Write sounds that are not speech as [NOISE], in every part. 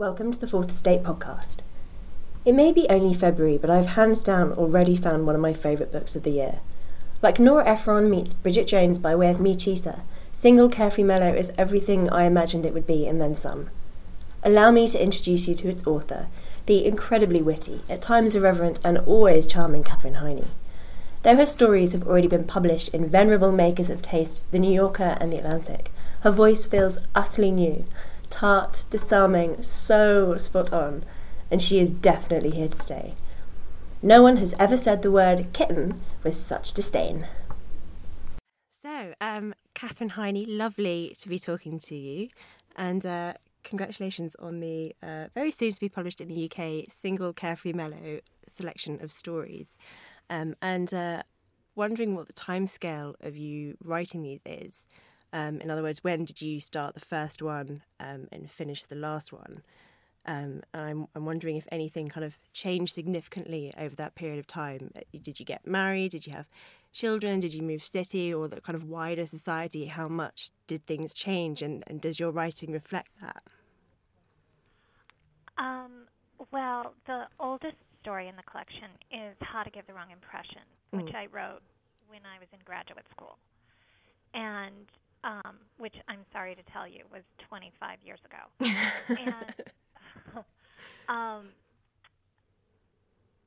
Welcome to the Fourth Estate podcast. It may be only February, but I've hands down already found one of my favourite books of the year. Like Nora Ephron meets Bridget Jones by way of Me Cheeta, Single Carefree Mellow is everything I imagined it would be and then some. Allow me to introduce you to its author, the incredibly witty, at times irreverent, and always charming Katherine Heiny. Though her stories have already been published in venerable makers of taste, The New Yorker and The Atlantic, her voice feels utterly new, tart, disarming, so spot on, and she is definitely here to stay. No one has ever said the word kitten with such disdain. So, um, Katherine Heiny, lovely to be talking to you, and uh, congratulations on the uh, very soon to be published in the UK single Carefree Mellow selection of stories. Um, and uh, wondering what the timescale of you writing these is. Um, in other words, when did you start the first one um, and finish the last one? Um, and I'm, I'm wondering if anything kind of changed significantly over that period of time. Uh, did you get married? Did you have children? Did you move city or the kind of wider society? How much did things change? And, and does your writing reflect that? Um, well, the oldest story in the collection is How to Give the Wrong Impression, which mm. I wrote when I was in graduate school. And um, which I'm sorry to tell you was 25 years ago. [LAUGHS] and, [LAUGHS] um,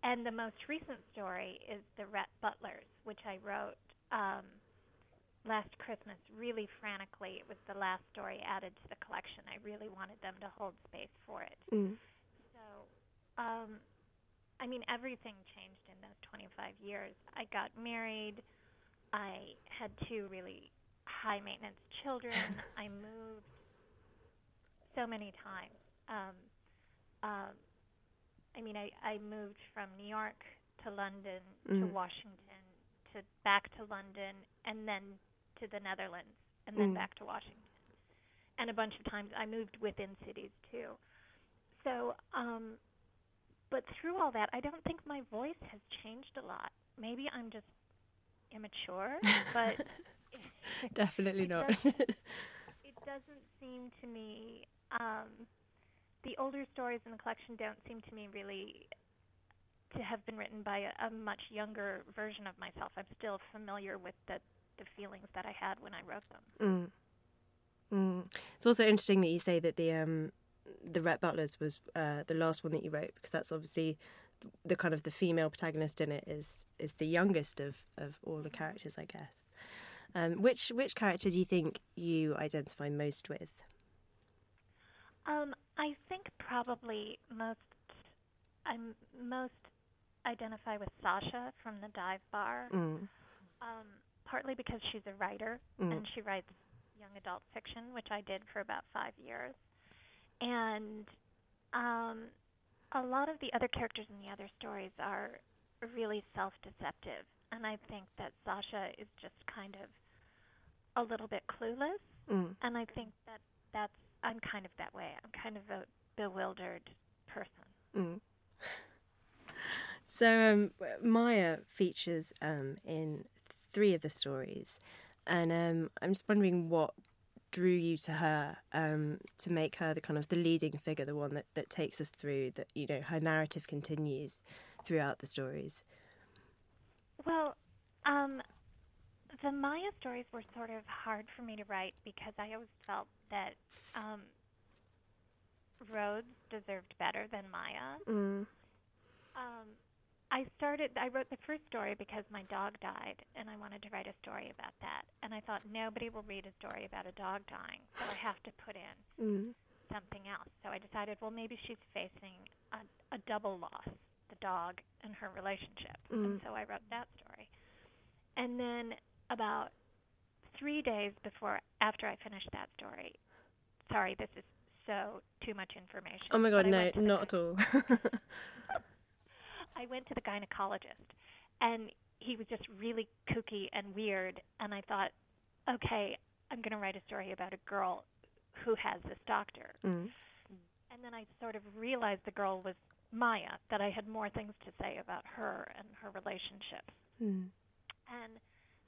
and the most recent story is The Rhett Butlers, which I wrote um, last Christmas really frantically. It was the last story added to the collection. I really wanted them to hold space for it. Mm. So, um, I mean, everything changed in those 25 years. I got married. I had two really high maintenance children. [LAUGHS] I moved so many times. Um, um, I mean, I, I moved from New York to London mm. to Washington to back to London and then to the Netherlands and then mm. back to Washington. And a bunch of times I moved within cities too. So, um, but through all that, I don't think my voice has changed a lot. Maybe I'm just immature, but [LAUGHS] [LAUGHS] Definitely not. Doesn't, [LAUGHS] it doesn't seem to me. Um, the older stories in the collection don't seem to me really to have been written by a, a much younger version of myself. I'm still familiar with the the feelings that I had when I wrote them. Mm. Mm. It's also interesting that you say that the um, the Rhett Butlers was uh, the last one that you wrote because that's obviously the, the kind of the female protagonist in it is is the youngest of of all the characters, I guess. Um, which which character do you think you identify most with? Um, I think probably most I most identify with Sasha from the dive bar. Mm. Um, partly because she's a writer mm. and she writes young adult fiction, which I did for about five years, and um, a lot of the other characters in the other stories are really self-deceptive, and I think that Sasha is just kind of a little bit clueless, mm. and I think that that's I'm kind of that way. I'm kind of a bewildered person. Mm. So um, Maya features um, in three of the stories, and um, I'm just wondering what drew you to her um, to make her the kind of the leading figure, the one that, that takes us through. That you know her narrative continues throughout the stories. Well, um, the Maya stories were sort of hard for me to write because I always felt that um, Rhodes deserved better than Maya. Mm. Um, I started. I wrote the first story because my dog died, and I wanted to write a story about that. And I thought nobody will read a story about a dog dying, so I have to put in mm. something else. So I decided, well, maybe she's facing a, a double loss: the dog and her relationship. Mm. And so I wrote that story. And then about three days before after I finished that story. Sorry, this is so too much information. Oh my god, no, not at all. [LAUGHS] [LAUGHS] I went to the gynecologist and he was just really kooky and weird and I thought, okay, I'm going to write a story about a girl who has this doctor. Mm. And then I sort of realized the girl was Maya, that I had more things to say about her and her relationships. Mm. And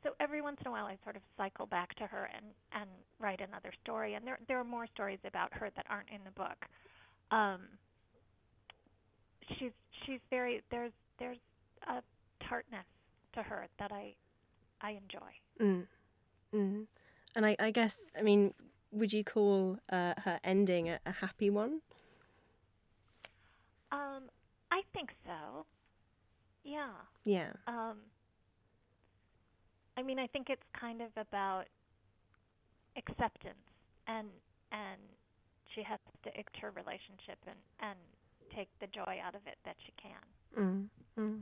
so every once in a while I sort of cycle back to her and and write another story and there there are more stories about her that aren't in the book um, she's she's very there's there's a tartness to her that I I enjoy. Mm. Mm. And I, I guess I mean, would you call uh, her ending a, a happy one? Um, I think so. Yeah. Yeah. Um, I mean, I think it's kind of about acceptance and and she has to ict her relationship and and take the joy out of it that she can. Mm, mm.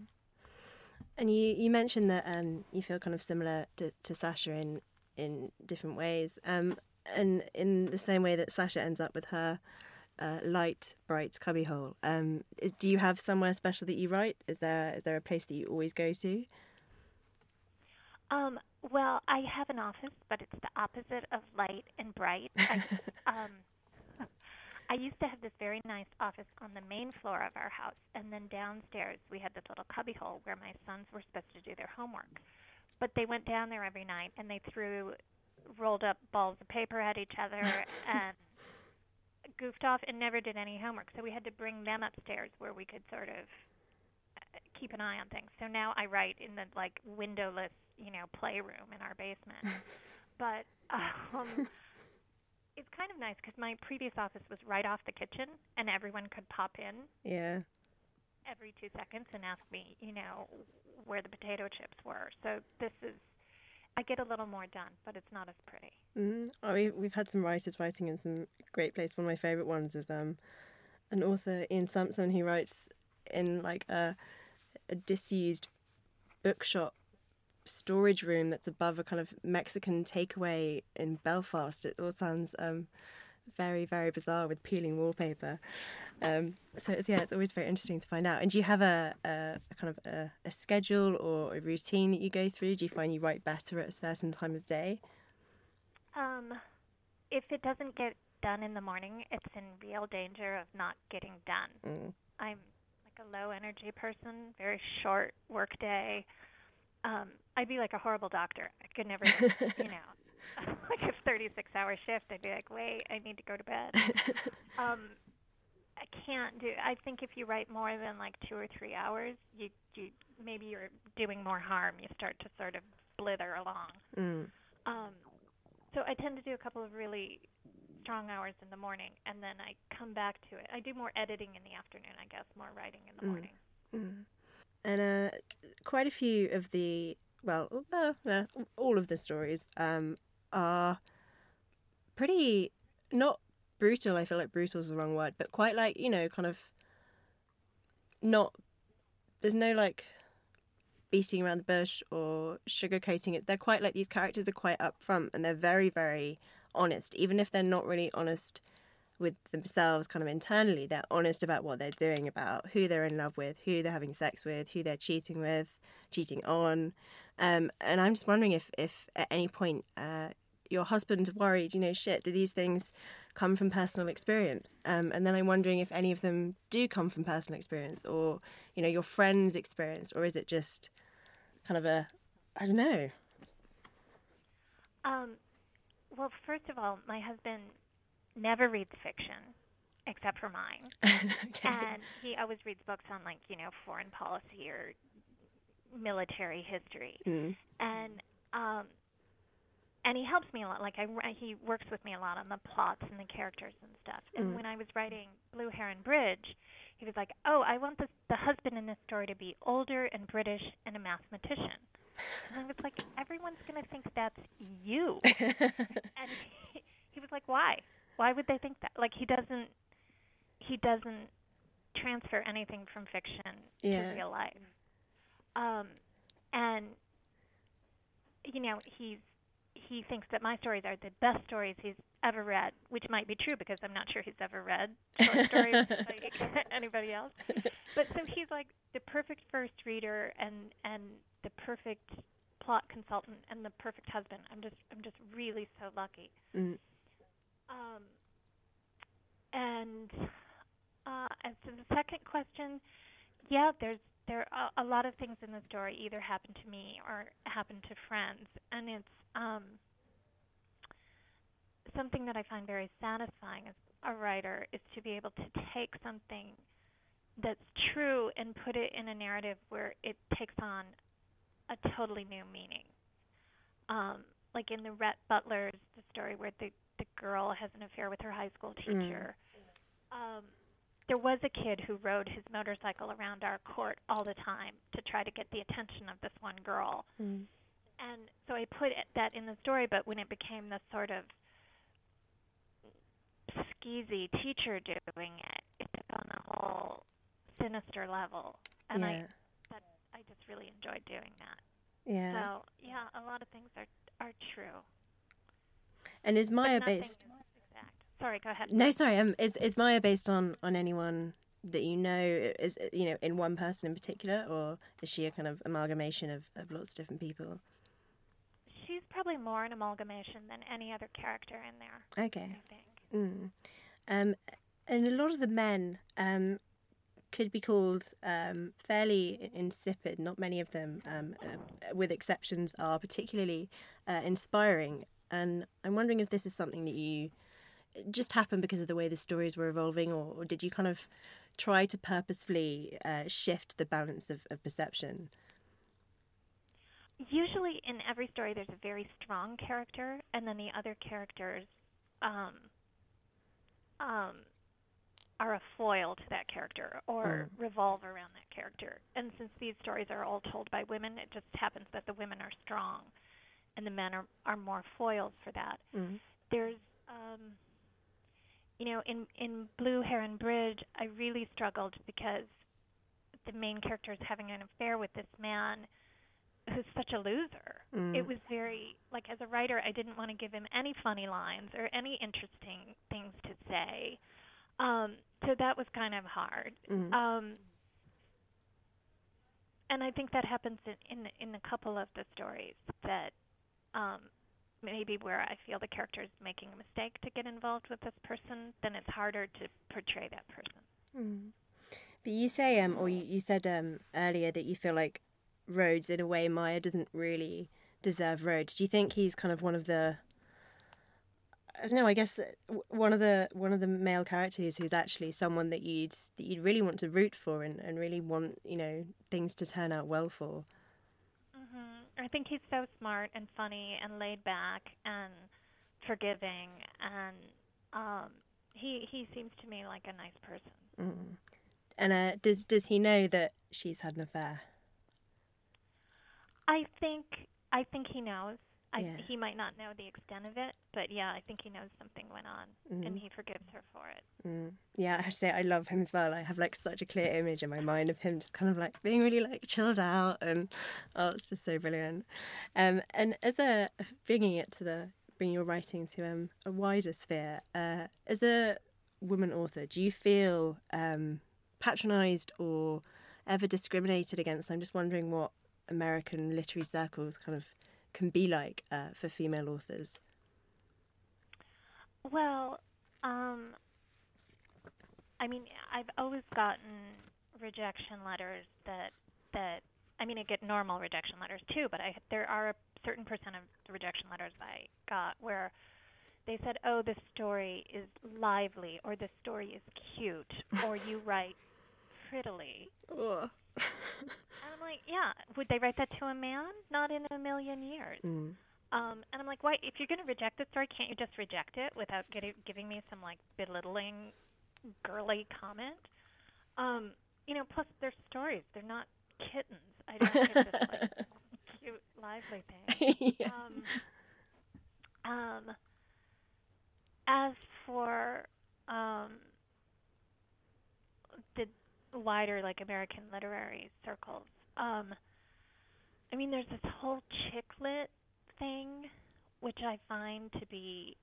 And you you mentioned that um, you feel kind of similar to, to Sasha in in different ways, um, and in the same way that Sasha ends up with her uh, light, bright cubbyhole. Um, is, do you have somewhere special that you write? Is there is there a place that you always go to? Um, well, I have an office, but it's the opposite of light and bright. I, [LAUGHS] um, I used to have this very nice office on the main floor of our house, and then downstairs we had this little cubbyhole where my sons were supposed to do their homework. But they went down there every night and they threw rolled up balls of paper at each other [LAUGHS] and goofed off and never did any homework. So we had to bring them upstairs where we could sort of keep an eye on things. So now I write in the like windowless, you know, playroom in our basement. [LAUGHS] but um it's kind of nice because my previous office was right off the kitchen, and everyone could pop in. Yeah. Every two seconds and ask me, you know, where the potato chips were. So this is, I get a little more done, but it's not as pretty. Mm-hmm. Oh, we, we've had some writers writing in some great places. One of my favourite ones is um, an author, Ian Sansom, who writes in like a, a disused bookshop storage room that's above a kind of Mexican takeaway in Belfast. It all sounds um, very, very bizarre with peeling wallpaper. Um, so it's yeah, it's always very interesting to find out. And do you have a, a, a kind of a, a, schedule or a routine that you go through? Do you find you write better at a certain time of day? Um, if it doesn't get done in the morning, it's in real danger of not getting done. Mm. I'm a low energy person, very short work day um, I'd be like a horrible doctor. I could never, [LAUGHS] you know, [LAUGHS] like a 36 hour shift. I'd be like, wait, I need to go to bed. [LAUGHS] um, I can't do. I think if you write more than like two or three hours, you you maybe you're doing more harm. You start to sort of blither along. Mm. Um, so I tend to do a couple of really strong hours in the morning, and then I come back to it. I do more editing in the afternoon, I guess, more writing in the mm. morning. Mm and uh, quite a few of the well, uh, uh, all of the stories um, are pretty not brutal. I feel like brutal is the wrong word, but quite like you know, kind of not. There's no like beating around the bush or sugarcoating it. They're quite like these characters are quite upfront and they're very very honest, even if they're not really honest with themselves kind of internally they're honest about what they're doing about who they're in love with who they're having sex with who they're cheating with cheating on. Um, and i'm just wondering if if at any point uh, your husband worried you know shit do these things come from personal experience? Um, and then i'm wondering if any of them do come from personal experience or you know your friends experience or is it just kind of a i don't know. Um, well first of all my husband never reads fiction except for mine. [LAUGHS] okay. And he always reads books on like, you know, foreign policy or military history. Mm. And um and he helps me a lot. Like I he works with me a lot on the plots and the characters and stuff. And mm. when I was writing Blue Heron Bridge, he was like, "Oh, I want the the husband in this story to be older and British and a mathematician." And I was like, "Everyone's going to think that's you." [LAUGHS] and he, he was like, "Why?" Why would they think that? Like he doesn't he doesn't transfer anything from fiction yeah. to real life. Um, and you know, he's he thinks that my stories are the best stories he's ever read, which might be true because I'm not sure he's ever read short stories [LAUGHS] like [LAUGHS] anybody else. But so he's like the perfect first reader and and the perfect plot consultant and the perfect husband. I'm just I'm just really so lucky. Mm. Um, and uh, as to the second question, yeah, there's there are a lot of things in the story either happen to me or happen to friends, and it's um, something that I find very satisfying as a writer is to be able to take something that's true and put it in a narrative where it takes on a totally new meaning. Um, like in the Rhett Butlers, the story where the the girl has an affair with her high school teacher. Mm. Um, there was a kid who rode his motorcycle around our court all the time to try to get the attention of this one girl. Mm. And so I put that in the story, but when it became this sort of skeezy teacher doing it, it took on a whole sinister level. And yeah. I just really enjoyed doing that. Yeah. So yeah, a lot of things are are true. And is Maya based? Sorry, go ahead. No, sorry. Um, is is Maya based on on anyone that you know? Is you know in one person in particular, or is she a kind of amalgamation of, of lots of different people? She's probably more an amalgamation than any other character in there. Okay. I think. Mm. Um, and a lot of the men um, could be called um, fairly insipid. Not many of them, um, uh, with exceptions, are particularly uh, inspiring. And I'm wondering if this is something that you just happened because of the way the stories were evolving, or, or did you kind of try to purposefully uh, shift the balance of, of perception? Usually, in every story, there's a very strong character, and then the other characters um, um, are a foil to that character or mm. revolve around that character. And since these stories are all told by women, it just happens that the women are strong and the men are, are more foils for that. Mm. There's um, you know, in in Blue Heron Bridge, I really struggled because the main character is having an affair with this man who's such a loser. Mm. It was very like as a writer, I didn't want to give him any funny lines or any interesting things to say. Um, so that was kind of hard. Mm. Um, and I think that happens in in, in a couple of the stories that um, maybe where I feel the character is making a mistake to get involved with this person, then it's harder to portray that person. Mm. But you say, um, or you, you said um, earlier that you feel like Rhodes, in a way, Maya doesn't really deserve Rhodes. Do you think he's kind of one of the I don't know. I guess uh, one of the one of the male characters who's actually someone that you'd that you'd really want to root for and, and really want you know things to turn out well for. I think he's so smart and funny and laid back and forgiving and um he he seems to me like a nice person. Mm. And uh, does does he know that she's had an affair? I think I think he knows. I, yeah. He might not know the extent of it, but yeah, I think he knows something went on, mm. and he forgives her for it. Mm. Yeah, I have to say I love him as well. I have like such a clear image in my mind of him just kind of like being really like chilled out, and oh, it's just so brilliant. Um, and as a bringing it to the bringing your writing to um, a wider sphere, uh, as a woman author, do you feel um, patronised or ever discriminated against? I'm just wondering what American literary circles kind of can be like uh, for female authors? Well, um, I mean, I've always gotten rejection letters that that I mean, I get normal rejection letters too, but I there are a certain percent of the rejection letters I got where they said, "Oh, this story is lively," or "This story is cute," or "You write prettily." [LAUGHS] and I'm like, yeah, would they write that to a man? Not in a million years. Mm. Um, and I'm like, why? If you're going to reject the story, can't you just reject it without getting, giving me some like belittling, girly comment? Um, you know, plus they're stories; they're not kittens. I don't get this like [LAUGHS] cute, lively thing. [LAUGHS] yeah. Um, um, as for um, the wider like American literary circles. Um, I mean, there's this whole chick lit thing, which I find to be,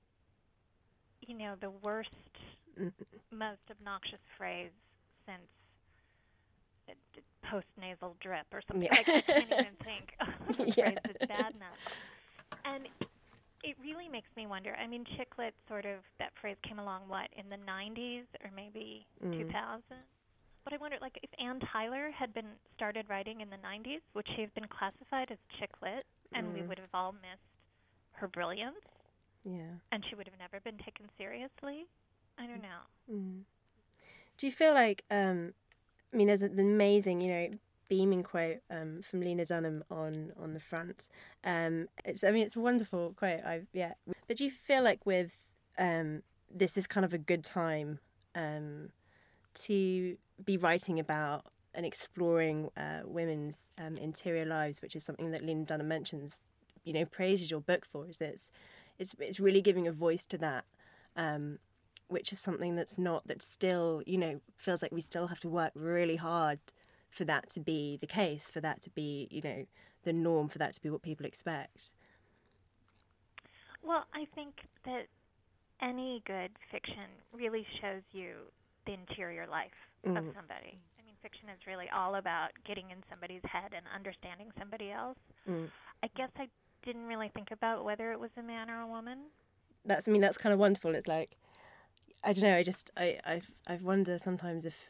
you know, the worst, mm-hmm. most obnoxious phrase since post nasal drip or something. Yeah. Like I can't even [LAUGHS] think of yeah. phrase that's bad enough. And it really makes me wonder. I mean, chick lit sort of that phrase came along what in the 90s or maybe mm. 2000. But I wonder, like, if Anne Tyler had been started writing in the 90s, would she have been classified as chick lit, and mm. we would have all missed her brilliance? Yeah. And she would have never been taken seriously. I don't know. Mm. Do you feel like, um, I mean, there's an amazing, you know, beaming quote um, from Lena Dunham on on the front. Um, it's, I mean, it's a wonderful quote. I yeah, but do you feel like with um, this is kind of a good time um, to be writing about and exploring uh, women's um, interior lives, which is something that Lena Dunham mentions. You know, praises your book for is it's it's, it's really giving a voice to that. Um, which is something that's not that still you know feels like we still have to work really hard for that to be the case for that to be you know the norm for that to be what people expect well i think that any good fiction really shows you the interior life mm. of somebody i mean fiction is really all about getting in somebody's head and understanding somebody else mm. i guess i didn't really think about whether it was a man or a woman that's i mean that's kind of wonderful it's like I don't know. I just I I've I've wonder sometimes if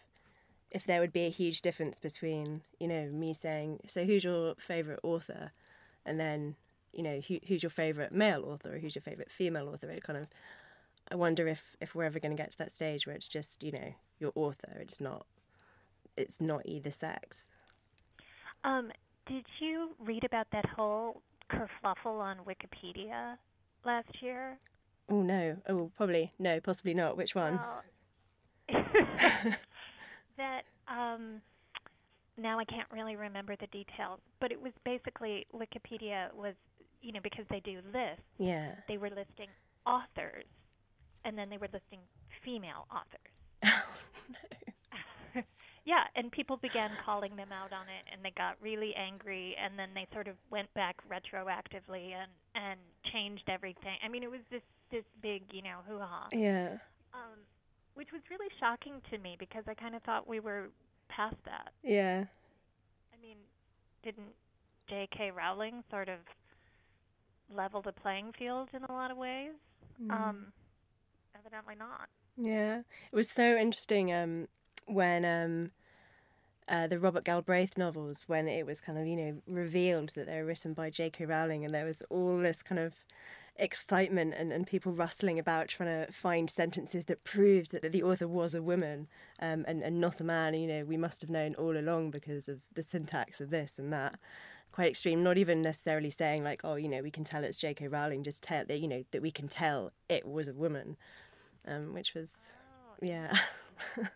if there would be a huge difference between you know me saying so who's your favorite author, and then you know who, who's your favorite male author or who's your favorite female author. It kind of I wonder if if we're ever going to get to that stage where it's just you know your author. It's not it's not either sex. Um, did you read about that whole kerfluffle on Wikipedia last year? Oh no. Oh, probably no. Possibly not. Which one? Well, [LAUGHS] [LAUGHS] that um, now I can't really remember the details, but it was basically Wikipedia was you know because they do lists. Yeah. They were listing authors, and then they were listing female authors. [LAUGHS] Oh [LAUGHS] yeah, and people began calling them out on it, and they got really angry, and then they sort of went back retroactively and and changed everything. I mean, it was this this big, you know, hoo ha. Yeah. Um, which was really shocking to me because I kind of thought we were past that. Yeah. I mean, didn't J.K. Rowling sort of level the playing field in a lot of ways? Mm. Um, evidently not. Yeah, it was so interesting um, when um, uh, the Robert Galbraith novels, when it was kind of you know revealed that they were written by J.K. Rowling, and there was all this kind of excitement and, and people rustling about trying to find sentences that proved that the author was a woman um, and, and not a man. You know, we must have known all along because of the syntax of this and that. Quite extreme, not even necessarily saying like, oh, you know, we can tell it's J.K. Rowling, just tell that, you know, that we can tell it was a woman, um, which was, oh, yeah, [LAUGHS]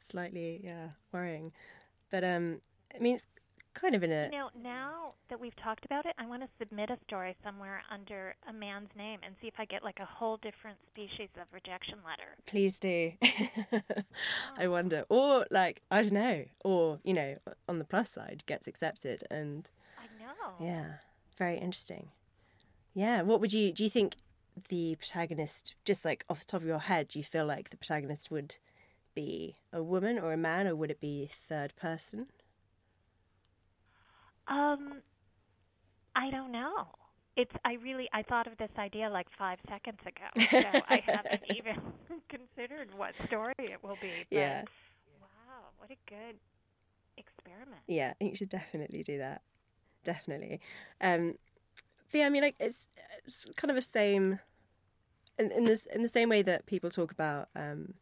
slightly, yeah, worrying. But um, I mean, it's kind of in a. You know, now that we've talked about it, I want to submit a story somewhere under a man's name and see if I get like a whole different species of rejection letter. Please do. [LAUGHS] I oh. wonder, or like I don't know, or you know, on the plus side, gets accepted and. I know. Yeah, very interesting. Yeah, what would you do? You think the protagonist, just like off the top of your head, do you feel like the protagonist would be a woman or a man, or would it be third person? Um, I don't know. It's I really I thought of this idea like five seconds ago. So I haven't [LAUGHS] even [LAUGHS] considered what story it will be. yeah. Wow, what a good experiment. Yeah, I think you should definitely do that. Definitely. Um, but yeah, I mean, like it's, it's kind of the same. In, in this in the same way that people talk about um,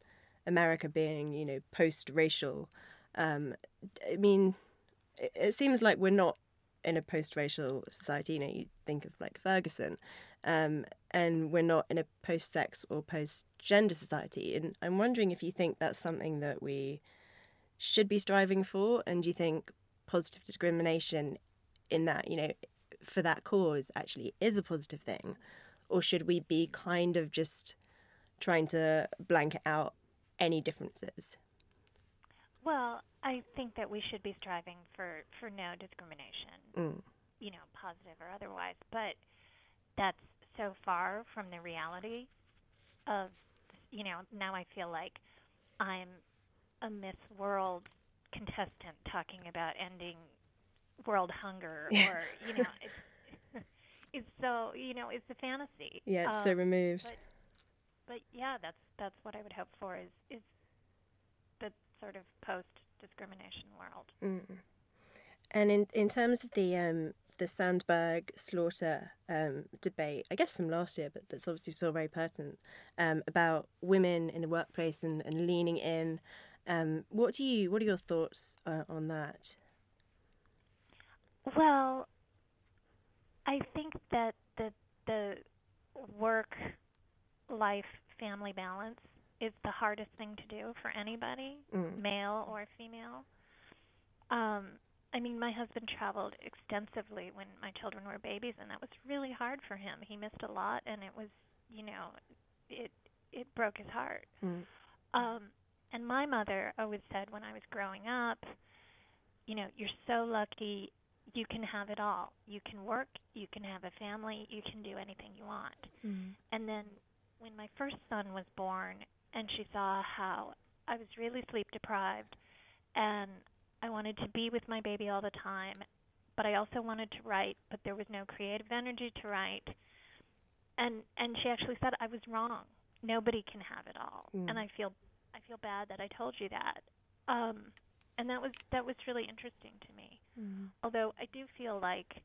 America being, you know, post-racial. Um, I mean, it seems like we're not in a post-racial society. You know, you think of like Ferguson, um, and we're not in a post-sex or post-gender society. And I'm wondering if you think that's something that we should be striving for, and do you think positive discrimination in that, you know, for that cause actually is a positive thing, or should we be kind of just trying to blanket out any differences? Well, I think that we should be striving for for no discrimination, mm. you know, positive or otherwise. But that's so far from the reality of, you know, now I feel like I'm a Miss World contestant talking about ending world hunger, [LAUGHS] or you know, it's, it's so you know, it's a fantasy. Yeah, it's um, so removed. But, but yeah, that's that's what I would hope for is is the sort of post discrimination world. Mm. And in in terms of the um, the Sandberg Slaughter um, debate, I guess from last year, but that's obviously still very pertinent, um, about women in the workplace and, and leaning in. Um, what do you? What are your thoughts uh, on that? Well, I think that the the work life family balance is the hardest thing to do for anybody, mm. male or female. Um, I mean, my husband traveled extensively when my children were babies, and that was really hard for him. He missed a lot, and it was, you know, it it broke his heart. Mm. Um, and my mother always said when I was growing up, you know, you're so lucky you can have it all. You can work, you can have a family, you can do anything you want. Mm. And then when my first son was born and she saw how I was really sleep deprived and I wanted to be with my baby all the time, but I also wanted to write, but there was no creative energy to write. And and she actually said I was wrong. Nobody can have it all. Mm. And I feel I feel bad that I told you that. Um and that was that was really interesting to me. Mm. Although I do feel like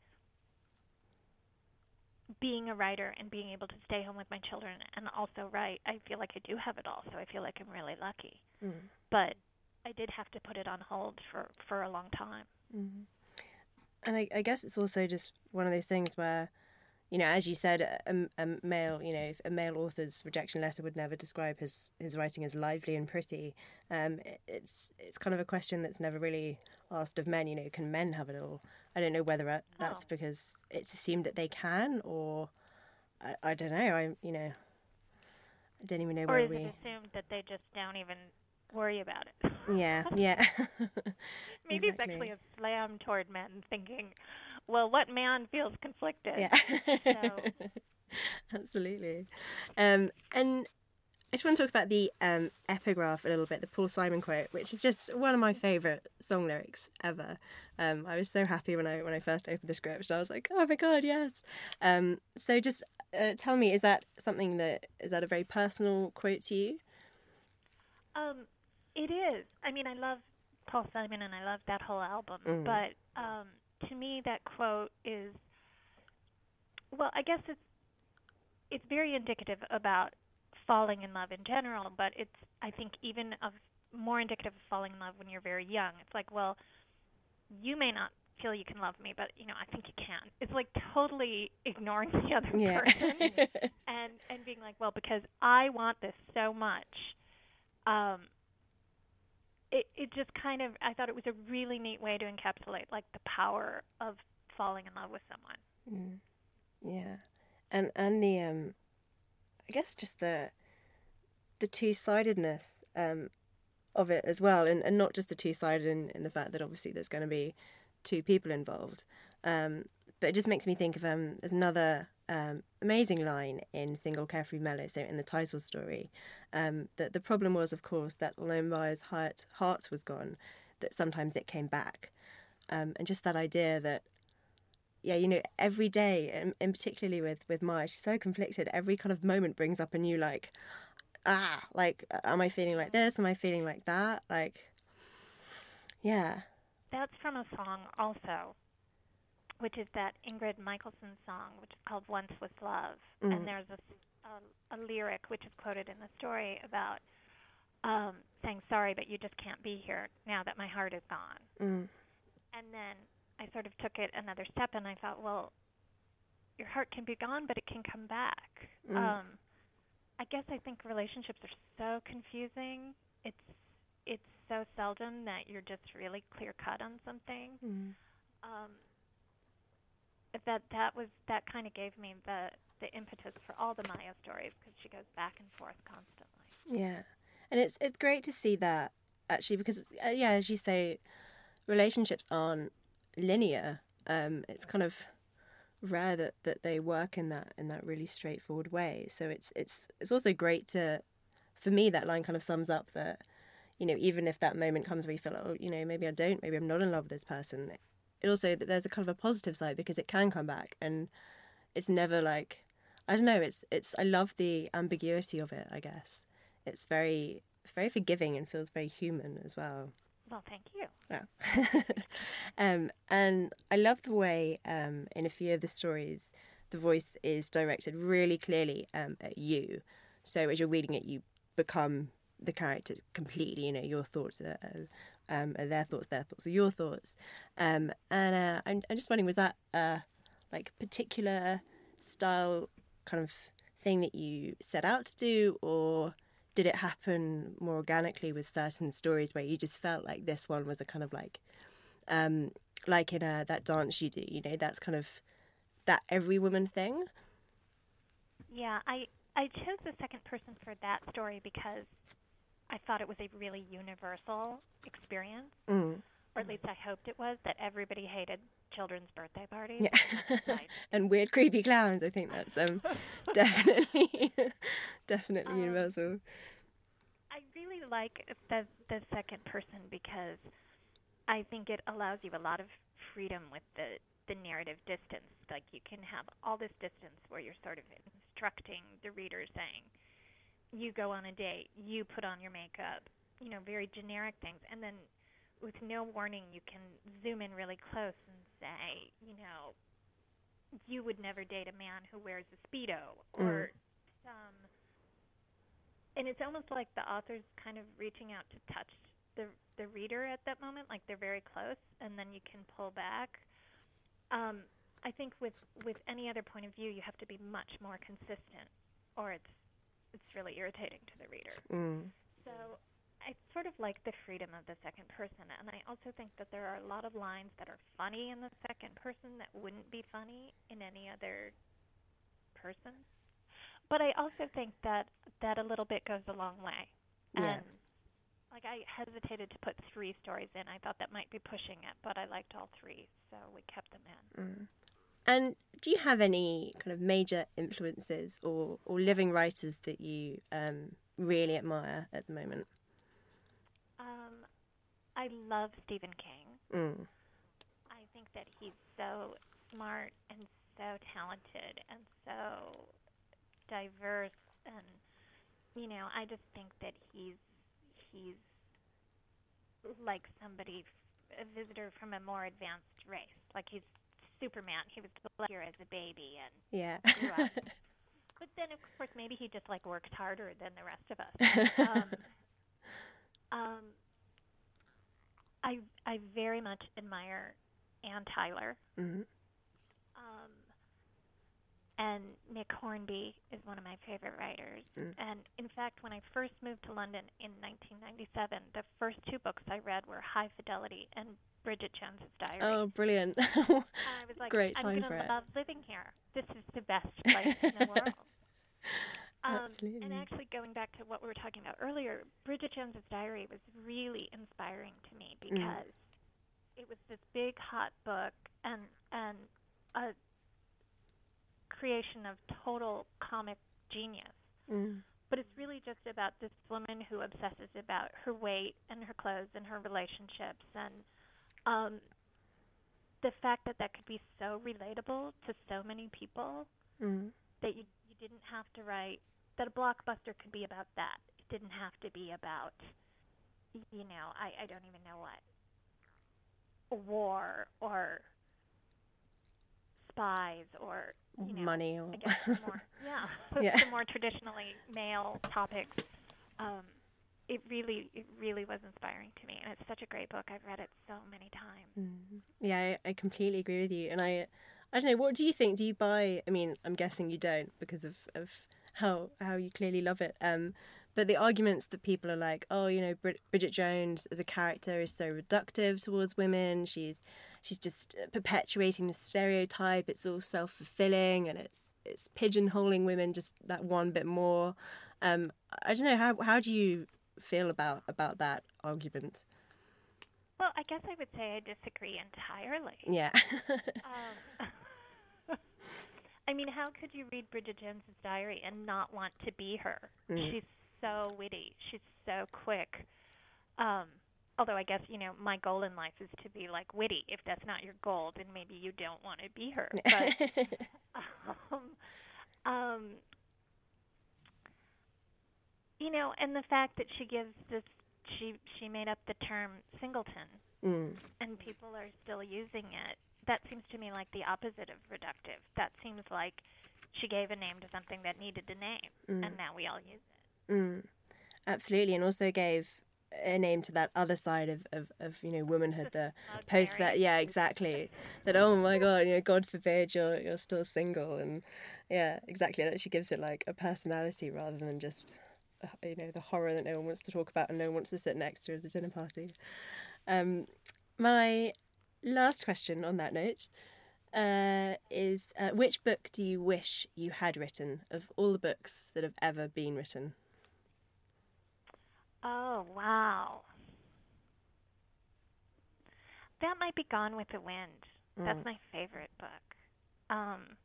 being a writer and being able to stay home with my children and also write, I feel like I do have it all. So I feel like I'm really lucky. Mm. But I did have to put it on hold for for a long time. Mm. And I, I guess it's also just one of those things where you know, as you said, a, a, male, you know, a male author's rejection letter would never describe his, his writing as lively and pretty. Um, it's it's kind of a question that's never really asked of men. You know, can men have it all? I don't know whether that's oh. because it's assumed that they can, or I, I don't know. I you know, I don't even know or where we. Or is it assumed that they just don't even worry about it? Yeah, [LAUGHS] yeah. [LAUGHS] Maybe exactly. it's actually a slam toward men thinking, well, what man feels conflicted? Yeah. so. [LAUGHS] Absolutely. Um, and I just want to talk about the um, epigraph a little bit, the Paul Simon quote, which is just one of my favourite song lyrics ever. Um, I was so happy when I when I first opened the script, and I was like, "Oh my god, yes!" Um, so just uh, tell me, is that something that is that a very personal quote to you? Um, it is. I mean, I love Paul Simon and I love that whole album, mm. but um, to me, that quote is well, I guess it's it's very indicative about falling in love in general, but it's I think even of more indicative of falling in love when you're very young. It's like, well, you may not feel you can love me, but you know, I think you can. It's like totally ignoring the other yeah. person [LAUGHS] and and being like, well, because I want this so much, um, it it just kind of I thought it was a really neat way to encapsulate like the power of falling in love with someone. Mm. Yeah, and and the um, I guess just the the two sidedness um of it as well, and and not just the two sided in, in the fact that obviously there's going to be two people involved, um, but it just makes me think of um there's another um, amazing line in Single Carefree Mellow, so in the title story, um, that the problem was, of course, that although Maya's heart, heart was gone, that sometimes it came back. Um, and just that idea that, yeah, you know, every day, and, and particularly with, with Maya, she's so conflicted, every kind of moment brings up a new, like, ah, like, am I feeling like this? Am I feeling like that? Like, yeah. That's from a song also which is that Ingrid Michaelson song, which is called "Once Was Love," mm. and there's a, a, a lyric which is quoted in the story about um, saying sorry, but you just can't be here now that my heart is gone. Mm. And then I sort of took it another step, and I thought, well, your heart can be gone, but it can come back. Mm. Um, I guess I think relationships are so confusing. It's it's so seldom that you're just really clear cut on something. Mm. Um, that that was that kind of gave me the the impetus for all the Maya stories because she goes back and forth constantly. Yeah, and it's it's great to see that actually because uh, yeah, as you say, relationships aren't linear. Um, it's kind of rare that, that they work in that in that really straightforward way. So it's it's it's also great to, for me, that line kind of sums up that, you know, even if that moment comes where you feel, oh, you know, maybe I don't, maybe I'm not in love with this person, it also that there's a kind of a positive side because it can come back and it's never like I don't know. It's it's I love the ambiguity of it. I guess it's very very forgiving and feels very human as well. Well, thank you. Yeah. [LAUGHS] um, and I love the way um, in a few of the stories the voice is directed really clearly um, at you. So as you're reading it, you become the character completely. You know, your thoughts are, um, are their thoughts, their thoughts are your thoughts. Um, and uh, I'm, I'm just wondering, was that a like particular style kind of thing that you set out to do, or did it happen more organically with certain stories where you just felt like this one was a kind of like, um, like in a, that dance you do, you know, that's kind of that every woman thing? Yeah, I I chose the second person for that story because I thought it was a really universal experience, mm. or at least I hoped it was. That everybody hated children's birthday parties. Yeah. [LAUGHS] and weird, creepy clowns. I think that's um, [LAUGHS] definitely, [LAUGHS] definitely um, universal. I really like the the second person because I think it allows you a lot of freedom with the the narrative distance. Like you can have all this distance where you're sort of instructing the reader, saying, "You go on a date, you put on your makeup," you know, very generic things, and then with no warning, you can zoom in really close and say, you know, you would never date a man who wears a speedo or mm. some and it's almost like the author's kind of reaching out to touch the the reader at that moment like they're very close and then you can pull back um, I think with with any other point of view you have to be much more consistent or it's it's really irritating to the reader mm. so I sort of like the freedom of the second person, and I also think that there are a lot of lines that are funny in the second person that wouldn't be funny in any other person. But I also think that that a little bit goes a long way. Yeah. And like I hesitated to put three stories in. I thought that might be pushing it, but I liked all three, so we kept them in. Mm. And do you have any kind of major influences or, or living writers that you um, really admire at the moment? Um, I love Stephen King. Mm. I think that he's so smart and so talented and so diverse and you know, I just think that he's he's like somebody a visitor from a more advanced race. Like he's Superman. He was here as a baby and yeah. [LAUGHS] but then, of course, maybe he just like works harder than the rest of us. [LAUGHS] um, um, I I very much admire Anne Tyler. Mm-hmm. Um, and Nick Hornby is one of my favorite writers. Mm. And in fact, when I first moved to London in 1997, the first two books I read were High Fidelity and Bridget Jones's Diary. Oh, brilliant! [LAUGHS] I was like, Great I'm going to love living here. This is the best place in the world. [LAUGHS] Um, Absolutely. And actually, going back to what we were talking about earlier, Bridget Jones's Diary was really inspiring to me Mm. because mm. it was this big, hot book and and a creation of total comic genius. Mm. But it's really just about this woman who obsesses about her weight and her clothes and her relationships and um, the fact that that could be so relatable to so many people mm. that you you didn't have to write that a blockbuster could be about that. It didn't have to be about, you know, I, I don't even know what, war or spies or you know, money I guess more, [LAUGHS] yeah, [LAUGHS] yeah. the more traditionally male topics. Um, it really, it really was inspiring to me, and it's such a great book. I've read it so many times. Mm. Yeah, I, I completely agree with you, and I, I don't know. What do you think? Do you buy? I mean, I'm guessing you don't because of of how how you clearly love it. Um, but the arguments that people are like, oh, you know, Bridget Jones as a character is so reductive towards women. She's she's just perpetuating the stereotype. It's all self fulfilling, and it's it's pigeonholing women just that one bit more. Um, I don't know how how do you feel about about that argument? Well, I guess I would say I disagree entirely. Yeah. [LAUGHS] um, [LAUGHS] I mean, how could you read Bridget Jones's diary and not want to be her? Mm. She's so witty. She's so quick. Um, although I guess you know my goal in life is to be like witty. If that's not your goal, then maybe you don't want to be her. But [LAUGHS] um, um, you know, and the fact that she gives this she she made up the term singleton, Mm. and people are still using it. That seems to me like the opposite of reductive. That seems like she gave a name to something that needed a name, and now we all use it. Mm. Absolutely, and also gave a name to that other side of, of, of you know womanhood. The Not post that, yeah, exactly. [LAUGHS] That oh my god, you know, God forbid you're you're still single, and yeah, exactly. That she gives it like a personality rather than just you know the horror that no one wants to talk about and no one wants to sit next to at a dinner party. Um, my last question on that note uh, is uh, which book do you wish you had written of all the books that have ever been written? Oh wow. That might be Gone with the Wind. That's my favorite book. Um,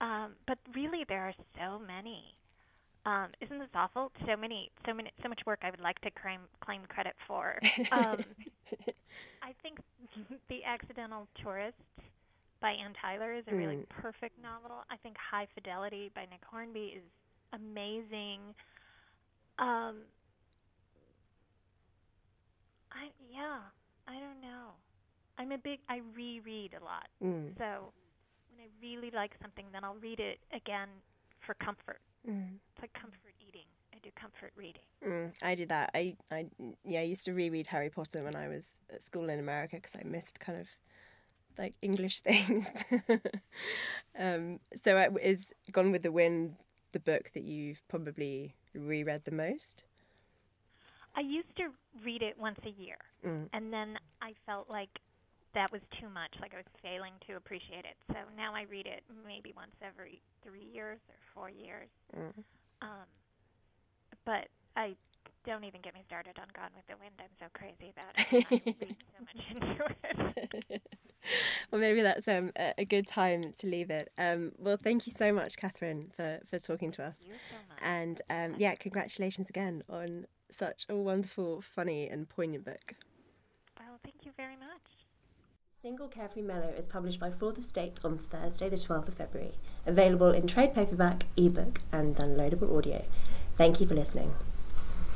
um, but really, there are so many. Um, isn't this awful? So many, so many, so much work I would like to claim claim credit for. [LAUGHS] Um, [LAUGHS] I think [LAUGHS] The Accidental Tourist by Anne Tyler is a really Mm. perfect novel. I think High Fidelity by Nick Hornby is amazing. Um, I yeah, I don't know. I'm a big I reread a lot. Mm. So when I really like something, then I'll read it again for comfort. Mm. It's like comfort eating. I do comfort reading. Mm, I did that. I, I, yeah, I used to reread Harry Potter when I was at school in America because I missed kind of like English [LAUGHS] things. um, so, uh, is Gone with the Wind the book that you've probably reread the most? I used to read it once a year, Mm. and then I felt like that was too much, like I was failing to appreciate it. So now I read it maybe once every three years or four years. Mm. Um, but I don't even get me started on Gone with the Wind. I'm so crazy about it. I [LAUGHS] read so much into it. [LAUGHS] well, maybe that's um, a good time to leave it. Um, well, thank you so much, Katherine, for, for talking to us. You so much. And um, yeah, congratulations again on such a wonderful, funny, and poignant book. Well, thank you very much. Single Carefree Mellow is published by Fourth Estate on Thursday, the 12th of February. Available in trade paperback, ebook, and downloadable audio. Thank you for listening.